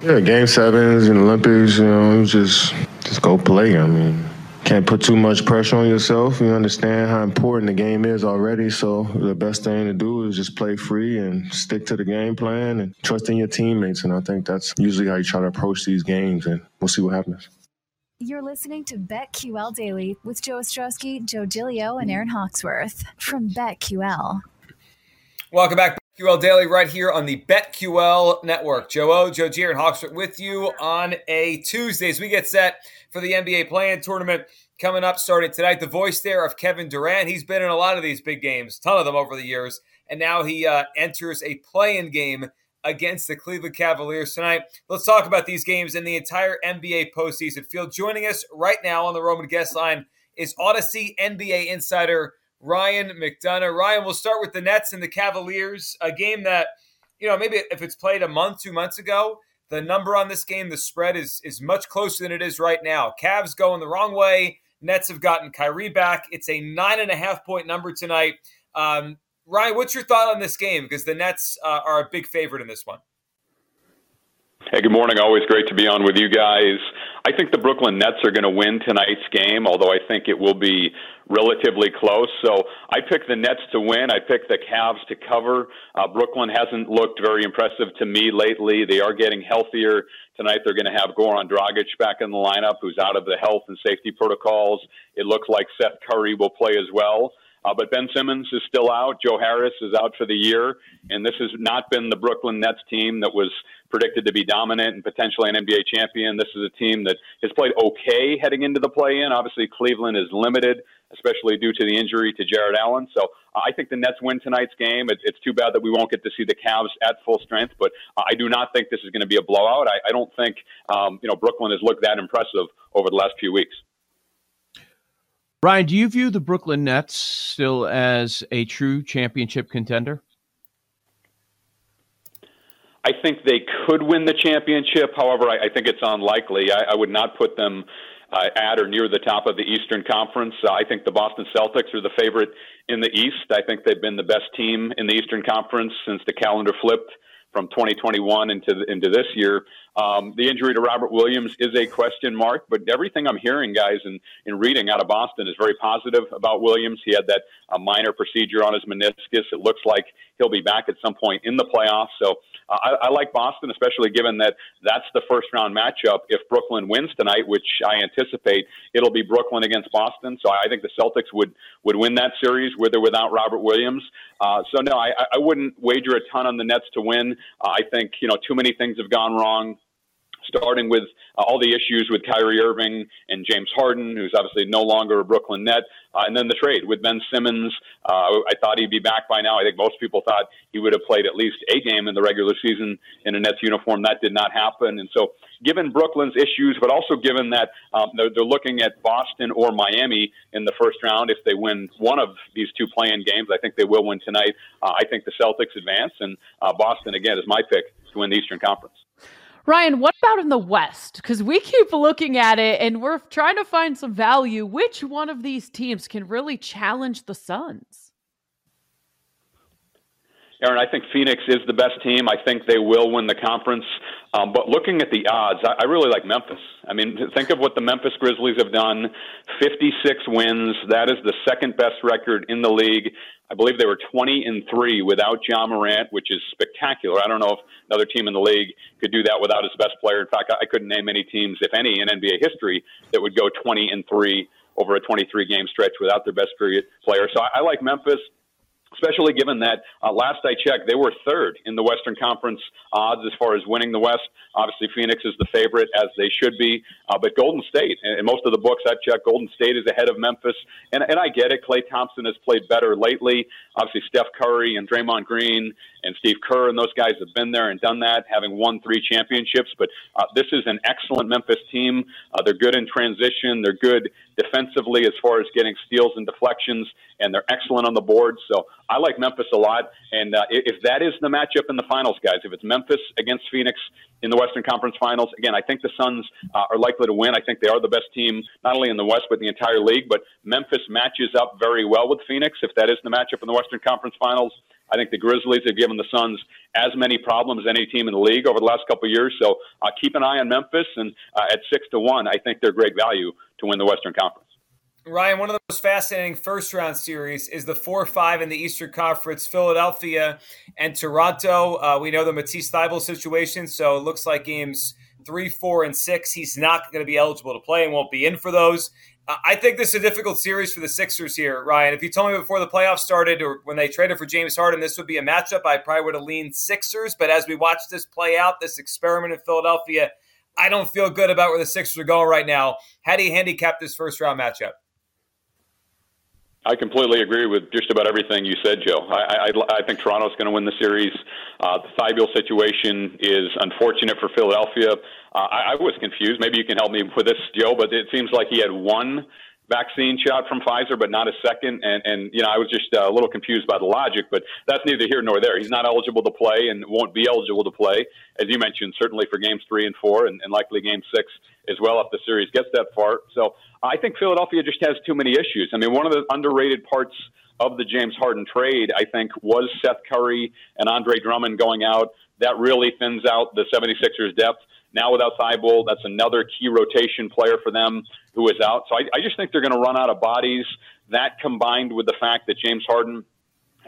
Yeah, game sevens and Olympics, you know, just just go play. I mean, can't put too much pressure on yourself. You understand how important the game is already. So the best thing to do is just play free and stick to the game plan and trust in your teammates. And I think that's usually how you try to approach these games. And we'll see what happens. You're listening to BetQL Daily with Joe Ostrowski, Joe Gilio, and Aaron Hawksworth from BetQL. Welcome back. BetQL Daily right here on the BetQL Network. Joe O, Joe G, and Hawksworth with you on a Tuesday as we get set for the NBA play-in tournament coming up starting tonight. The voice there of Kevin Durant. He's been in a lot of these big games, ton of them over the years, and now he uh, enters a play-in game against the Cleveland Cavaliers tonight. Let's talk about these games and the entire NBA postseason field. Joining us right now on the Roman guest line is Odyssey NBA insider Ryan McDonough. Ryan, we'll start with the Nets and the Cavaliers, a game that, you know, maybe if it's played a month, two months ago, the number on this game, the spread is is much closer than it is right now. Cavs going the wrong way. Nets have gotten Kyrie back. It's a nine and a half point number tonight. Um, Ryan, what's your thought on this game? Because the Nets uh, are a big favorite in this one. Hey, good morning. Always great to be on with you guys. I think the Brooklyn Nets are going to win tonight's game, although I think it will be relatively close. So I pick the Nets to win. I pick the Cavs to cover. Uh, Brooklyn hasn't looked very impressive to me lately. They are getting healthier. Tonight they're going to have Goran Dragic back in the lineup, who's out of the health and safety protocols. It looks like Seth Curry will play as well. Uh, but Ben Simmons is still out. Joe Harris is out for the year. And this has not been the Brooklyn Nets team that was predicted to be dominant and potentially an NBA champion. This is a team that has played okay heading into the play in. Obviously, Cleveland is limited, especially due to the injury to Jarrett Allen. So uh, I think the Nets win tonight's game. It, it's too bad that we won't get to see the Cavs at full strength, but I do not think this is going to be a blowout. I, I don't think um, you know Brooklyn has looked that impressive over the last few weeks. Ryan, do you view the Brooklyn Nets still as a true championship contender? I think they could win the championship. However, I, I think it's unlikely. I, I would not put them uh, at or near the top of the Eastern Conference. Uh, I think the Boston Celtics are the favorite in the East. I think they've been the best team in the Eastern Conference since the calendar flipped from 2021 into into this year. Um, the injury to Robert Williams is a question mark, but everything I'm hearing, guys, and, and reading out of Boston is very positive about Williams. He had that uh, minor procedure on his meniscus. It looks like he'll be back at some point in the playoffs. So uh, I, I like Boston, especially given that that's the first round matchup. If Brooklyn wins tonight, which I anticipate, it'll be Brooklyn against Boston. So I think the Celtics would would win that series with or without Robert Williams. Uh, so no, I, I wouldn't wager a ton on the Nets to win. Uh, I think you know too many things have gone wrong starting with uh, all the issues with Kyrie Irving and James Harden, who's obviously no longer a Brooklyn Net, uh, and then the trade with Ben Simmons. Uh, I thought he'd be back by now. I think most people thought he would have played at least a game in the regular season in a Nets uniform. That did not happen. And so, given Brooklyn's issues, but also given that um, they're, they're looking at Boston or Miami in the first round, if they win one of these two play-in games, I think they will win tonight. Uh, I think the Celtics advance, and uh, Boston, again, is my pick to win the Eastern Conference. Ryan, what about in the West? Because we keep looking at it and we're trying to find some value. Which one of these teams can really challenge the Suns? Aaron, I think Phoenix is the best team. I think they will win the conference. Um, but looking at the odds, I, I really like Memphis. I mean, think of what the Memphis Grizzlies have done 56 wins. That is the second best record in the league. I believe they were 20 and 3 without Ja Morant, which is spectacular. I don't know if another team in the league could do that without his best player. In fact, I couldn't name any teams, if any, in NBA history that would go 20 and 3 over a 23 game stretch without their best player. So I, I like Memphis especially given that uh, last I checked, they were third in the Western Conference odds as far as winning the West. Obviously, Phoenix is the favorite, as they should be. Uh, but Golden State, and most of the books I've checked, Golden State is ahead of Memphis. And, and I get it. Klay Thompson has played better lately. Obviously, Steph Curry and Draymond Green and Steve Kerr and those guys have been there and done that, having won three championships. But uh, this is an excellent Memphis team. Uh, they're good in transition. They're good defensively as far as getting steals and deflections, and they're excellent on the board. So I like Memphis a lot. And uh, if that is the matchup in the finals, guys, if it's Memphis against Phoenix in the Western Conference Finals, again, I think the Suns uh, are likely to win. I think they are the best team, not only in the West, but the entire league. But Memphis matches up very well with Phoenix. If that is the matchup in the Western Conference Finals, I think the Grizzlies have given the Suns as many problems as any team in the league over the last couple of years. So uh, keep an eye on Memphis, and uh, at six to one, I think they're great value to win the Western Conference. Ryan, one of the most fascinating first round series is the 4 5 in the Eastern Conference, Philadelphia and Toronto. Uh, we know the Matisse Thybulle situation, so it looks like games three, four, and six, he's not going to be eligible to play and won't be in for those. Uh, I think this is a difficult series for the Sixers here, Ryan. If you told me before the playoffs started or when they traded for James Harden, this would be a matchup, I probably would have leaned Sixers. But as we watch this play out, this experiment in Philadelphia, I don't feel good about where the Sixers are going right now. How do you handicap this first round matchup? I completely agree with just about everything you said, Joe. I, I, I think Toronto's going to win the series. Uh, the Thybulle situation is unfortunate for Philadelphia. Uh, I, I was confused. Maybe you can help me with this, Joe, but it seems like he had one vaccine shot from Pfizer, but not a second. And, and you know, I was just uh, a little confused by the logic, but that's neither here nor there. He's not eligible to play and won't be eligible to play, as you mentioned, certainly for games three and four, and, and likely game six as well if the series gets that far. So I think Philadelphia just has too many issues. I mean, one of the underrated parts of the James Harden trade, I think, was Seth Curry and Andre Drummond going out. That really thins out the 76ers depth. Now without Thybulle, that's another key rotation player for them who is out. So I, I just think they're going to run out of bodies. That combined with the fact that James Harden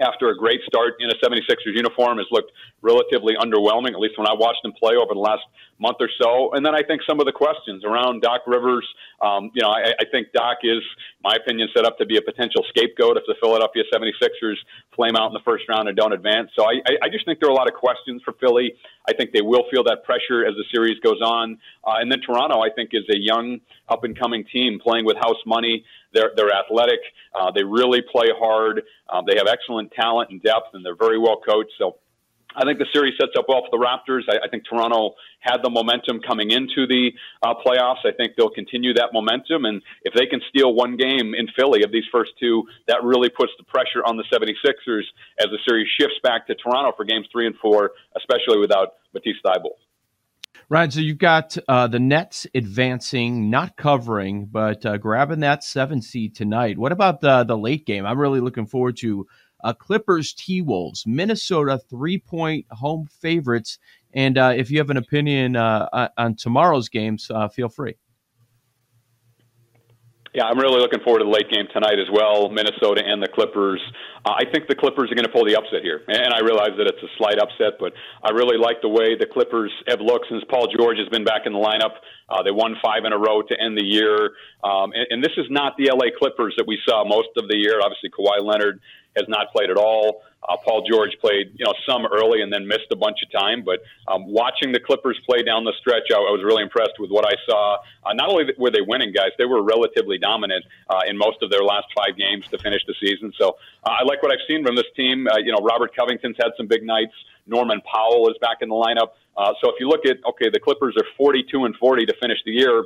after a great start in a 76ers uniform has looked relatively underwhelming, at least when I watched him play over the last month or so. And then I think some of the questions around Doc Rivers, um, you know, I, I think Doc is, my opinion, set up to be a potential scapegoat if the Philadelphia 76ers flame out in the first round and don't advance. So I, I just think there are a lot of questions for Philly. I think they will feel that pressure as the series goes on. Uh, and then Toronto, I think, is a young, up and coming team playing with house money. They're, they're athletic. Uh, they really play hard. Um, they have excellent talent and depth, and they're very well coached. So I think the series sets up well for the Raptors. I, I think Toronto had the momentum coming into the uh, playoffs. I think they'll continue that momentum. And if they can steal one game in Philly of these first two, that really puts the pressure on the 76ers as the series shifts back to Toronto for games three and four, especially without Matisse Thybulle. Right, so you've got uh, the Nets advancing, not covering, but uh, grabbing that seven seed tonight. What about the the late game? I'm really looking forward to uh, Clippers T Wolves, Minnesota three point home favorites. And uh, if you have an opinion uh, on tomorrow's games, uh, feel free. Yeah, I'm really looking forward to the late game tonight as well, Minnesota and the Clippers. Uh, I think the Clippers are going to pull the upset here, and I realize that it's a slight upset, but I really like the way the Clippers have looked since Paul George has been back in the lineup. Uh, they won five in a row to end the year, um, and, and this is not the LA Clippers that we saw most of the year. Obviously, Kawhi Leonard has not played at all. Uh, Paul George played, you know, some early and then missed a bunch of time. But um, watching the Clippers play down the stretch, I, I was really impressed with what I saw. Uh, not only were they winning, guys, they were relatively dominant uh, in most of their last five games to finish the season. So uh, I like what I've seen from this team. Uh, you know, Robert Covington's had some big nights. Norman Powell is back in the lineup. Uh, so if you look at okay, the Clippers are 42 and 40 to finish the year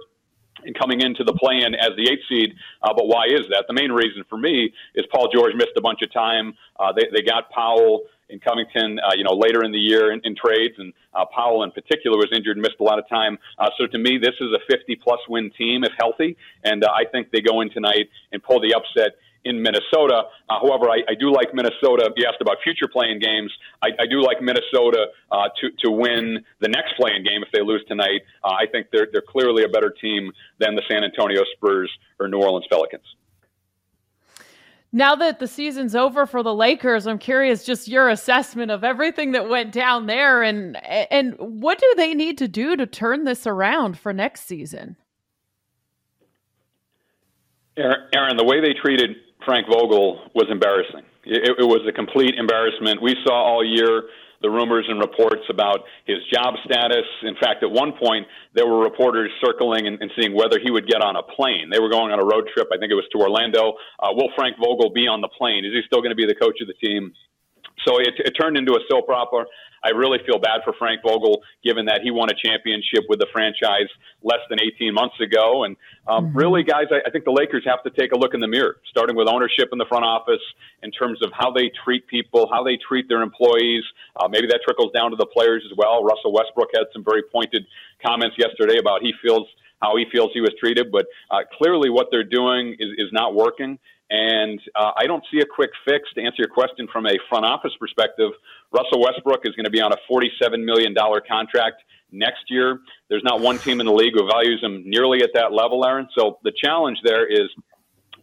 and coming into the play-in as the eighth seed. Uh, but why is that? The main reason for me is Paul George missed a bunch of time. Uh, they, they got Powell and Covington, uh, you know, later in the year in, in trades, and uh, Powell in particular was injured and missed a lot of time. Uh, so to me, this is a 50-plus win team if healthy, and uh, I think they go in tonight and pull the upset in Minnesota. Uh, however, I, I, do like Minnesota. You asked about future play-in games. I, I do like Minnesota uh, to to win the next play-in game if they lose tonight. Uh, I think they're they're clearly a better team than the San Antonio Spurs or New Orleans Pelicans. Now that the season's over for the Lakers, I'm curious just your assessment of everything that went down there and and what do they need to do to turn this around for next season? Aaron, the way they treated Frank Vogel was embarrassing. It, it was a complete embarrassment. We saw all year the rumors and reports about his job status. In fact, at one point, there were reporters circling and, and seeing whether he would get on a plane. They were going on a road trip. I think it was to Orlando. Uh, will Frank Vogel be on the plane? Is he still going to be the coach of the team? So it, it turned into a soap opera. I really feel bad for Frank Vogel, given that he won a championship with the franchise less than 18 months ago. And um, mm-hmm. really, guys, I, I think the Lakers have to take a look in the mirror, starting with ownership in the front office in terms of how they treat people, how they treat their employees. Uh, maybe that trickles down to the players as well. Russell Westbrook had some very pointed comments yesterday about he feels how he feels he was treated, but uh, clearly what they're doing is, is not working. And uh, I don't see a quick fix to answer your question from a front office perspective. Russell Westbrook is going to be on a $47 million contract next year. There's not one team in the league who values him nearly at that level, Aaron. So the challenge there is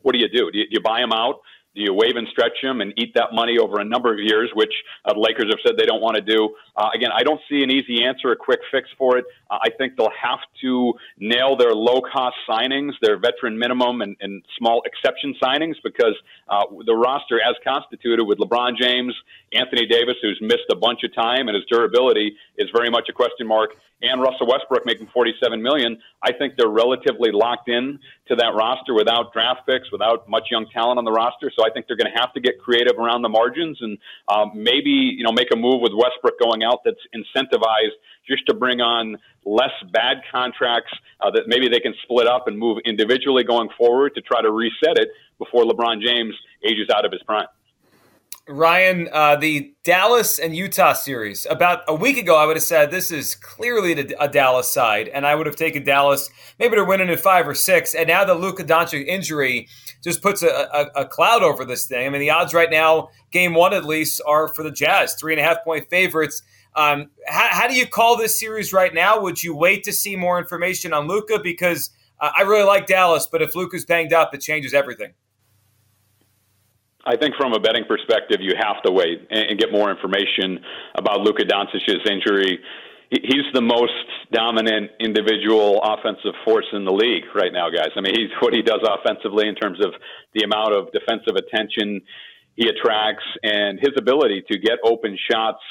what do you do? Do you, do you buy him out? Do you waive and stretch him and eat that money over a number of years, which uh, the Lakers have said they don't want to do? Uh, again, I don't see an easy answer, a quick fix for it. Uh, I think they'll have to nail their low cost signings, their veteran minimum and, and small exception signings, because uh, the roster as constituted with LeBron James, Anthony Davis, who's missed a bunch of time and his durability is very much a question mark, and Russell Westbrook making 47 million, I think they're relatively locked in to that roster without draft picks, without much young talent on the roster. So I think they're going to have to get creative around the margins and um, maybe you know make a move with Westbrook going out that's incentivized just to bring on less bad contracts uh, that maybe they can split up and move individually going forward to try to reset it before LeBron James ages out of his prime. Ryan, uh, the Dallas and Utah series. About a week ago, I would have said this is clearly a Dallas side, and I would have taken Dallas maybe to win it in five or six. And now the Luka Doncic injury just puts a, a, a, cloud over this thing. I mean, the odds right now, game one at least, are for the Jazz, three and a half point favorites. Um, how, how, do you call this series right now? Would you wait to see more information on Luka? Because uh, I really like Dallas, but if Luka's banged up, it changes everything. I think from a betting perspective, you have to wait and get more information about Luka Doncic's injury. He's the most dominant individual offensive force in the league right now, guys. I mean, he's what he does offensively in terms of the amount of defensive attention he attracts and his ability to get open shots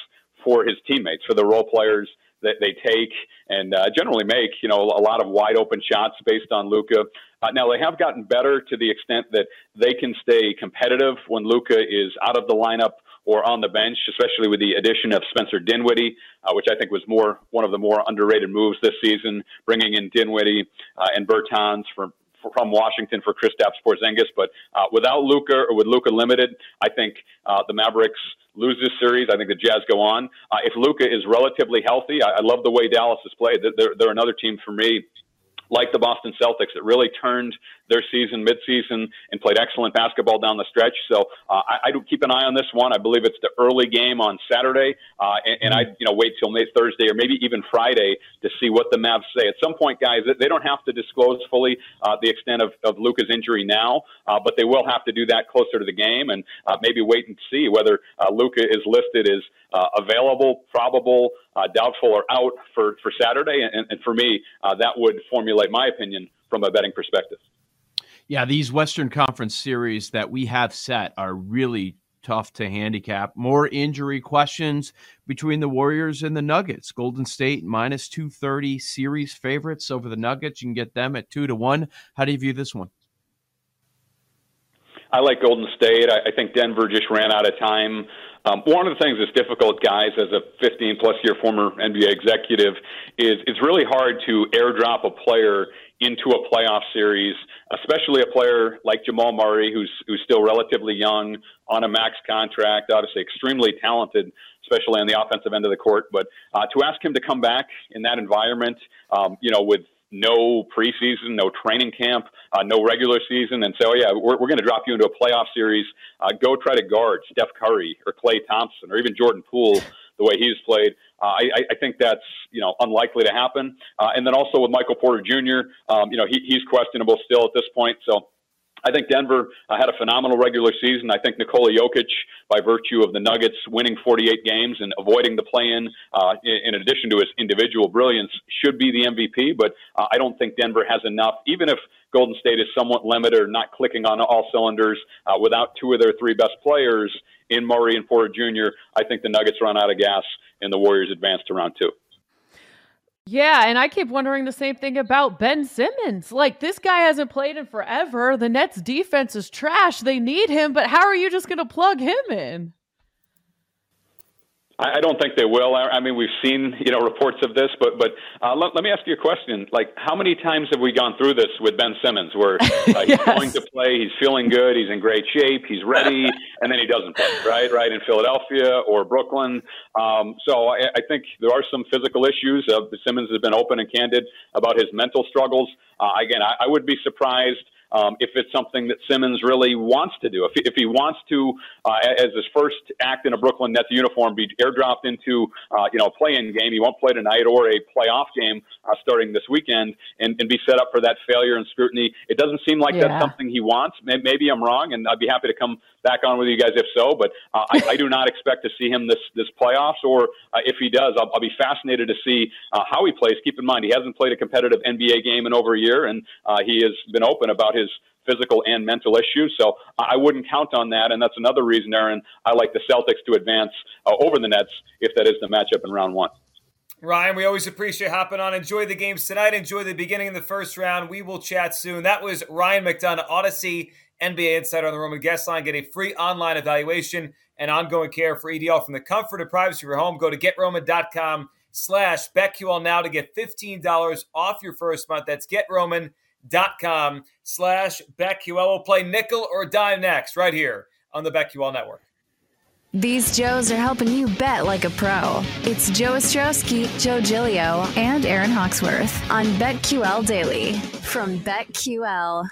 for his teammates, for the role players that they take and uh, generally make, you know, a lot of wide open shots based on Luka. Uh, now they have gotten better to the extent that they can stay competitive when Luka is out of the lineup or on the bench, especially with the addition of Spencer Dinwiddie, uh, which I think was more one of the more underrated moves this season, bringing in Dinwiddie uh, and Bertans for from Washington for Kristaps Porzingis. But uh, without Luka or with Luka limited, I think uh, the Mavericks lose this series. I think the Jazz go on. Uh, if Luka is relatively healthy, I, I love the way Dallas has played. They're, they're another team for me like the Boston Celtics that really turned their season midseason and played excellent basketball down the stretch. So uh, I, I do keep an eye on this one. I believe it's the early game on Saturday, uh, and, and I you know wait till maybe Thursday or maybe even Friday to see what the Mavs say. At some point, guys, they don't have to disclose fully uh, the extent of, of Luka's injury now, uh, but they will have to do that closer to the game and uh, maybe wait and see whether uh, Luka is listed as uh, available, probable, uh, doubtful, or out for, for Saturday. And, and for me, uh, that would formulate my opinion from a betting perspective. Yeah, these Western Conference series that we have set are really tough to handicap. More injury questions between the Warriors and the Nuggets. Golden State minus 230 series favorites over the Nuggets. You can get them at 2 to 1. How do you view this one? I like Golden State. I, think Denver just ran out of time. Um, one of the things that's difficult, guys, as a 15 plus year former NBA executive, is it's really hard to airdrop a player into a playoff series, especially a player like Jamal Murray, who's who's still relatively young on a max contract, obviously extremely talented, especially on the offensive end of the court. But uh, to ask him to come back in that environment, um, you know, with no preseason, no training camp, uh, no regular season, and say, oh, yeah, we're, we're going to drop you into a playoff series. Uh, go try to guard Steph Curry or Klay Thompson or even Jordan Poole the way he's played. Uh, I, I think that's you know unlikely to happen. Uh, and then also with Michael Porter Jr., um, you know he, he's questionable still at this point. So I think Denver uh, had a phenomenal regular season. I think Nikola Jokic, by virtue of the Nuggets winning 48 games and avoiding the play-in, uh, in, addition to his individual brilliance, should be the MVP. But uh, I don't think Denver has enough, even if Golden State is somewhat limited or not clicking on all cylinders uh, without two of their three best players in Murray and Porter Jr. I think the Nuggets run out of gas and the Warriors advance to round two. Yeah, and I keep wondering the same thing about Ben Simmons. Like, this guy hasn't played in forever. The Nets defense is trash. They need him, but how are you just going to plug him in? I, don't think they will. I, mean, we've seen you know reports of this, but but uh, let, let, me ask you a question. Like, how many times have we gone through this with Ben Simmons, where uh, he's yes. going to play, he's feeling good, he's in great shape, he's ready, and then he doesn't play, right? Right in Philadelphia or Brooklyn. Um, so I, I, think there are some physical issues. Uh, Simmons has been open and candid about his mental struggles. Uh, again, I, I would be surprised um, if it's something that Simmons really wants to do. If he, if he wants to, uh, as his first act in a Brooklyn Nets uniform, be airdropped into uh, you know a play-in game, he won't play tonight, or a playoff game uh, starting this weekend, and, and be set up for that failure and scrutiny. It doesn't seem like yeah. that's something he wants. Maybe I'm wrong, and I'd be happy to come back on with you guys if so. But uh, I, I do not expect to see him this this playoffs, or uh, if he does, I'll, I'll be fascinated to see uh, how he plays. Keep in mind, he hasn't played a competitive NBA game in over a year, and uh, he has been open about his physical and mental issues. So I wouldn't count on that, and that's another reason, Aaron, I like the Celtics to advance uh, over the Nets if that is the matchup in round one. Ryan, we always appreciate hopping on. Enjoy the games tonight. Enjoy the beginning of the first round. We will chat soon. That was Ryan McDonough, Odyssey NBA Insider on the Roman Guest Line. Get a free online evaluation and ongoing care for EDL from the comfort and privacy of your home. Go to getroman.com slash BetQL now to get $15 off your first month. That's getroman.com slash BetQL. We'll play nickel or dime next right here on the BetQL Network. These Joes are helping you bet like a pro. It's Joe Ostrowski, Joe Gilio, and Aaron Hawksworth on BetQL Daily from BetQL.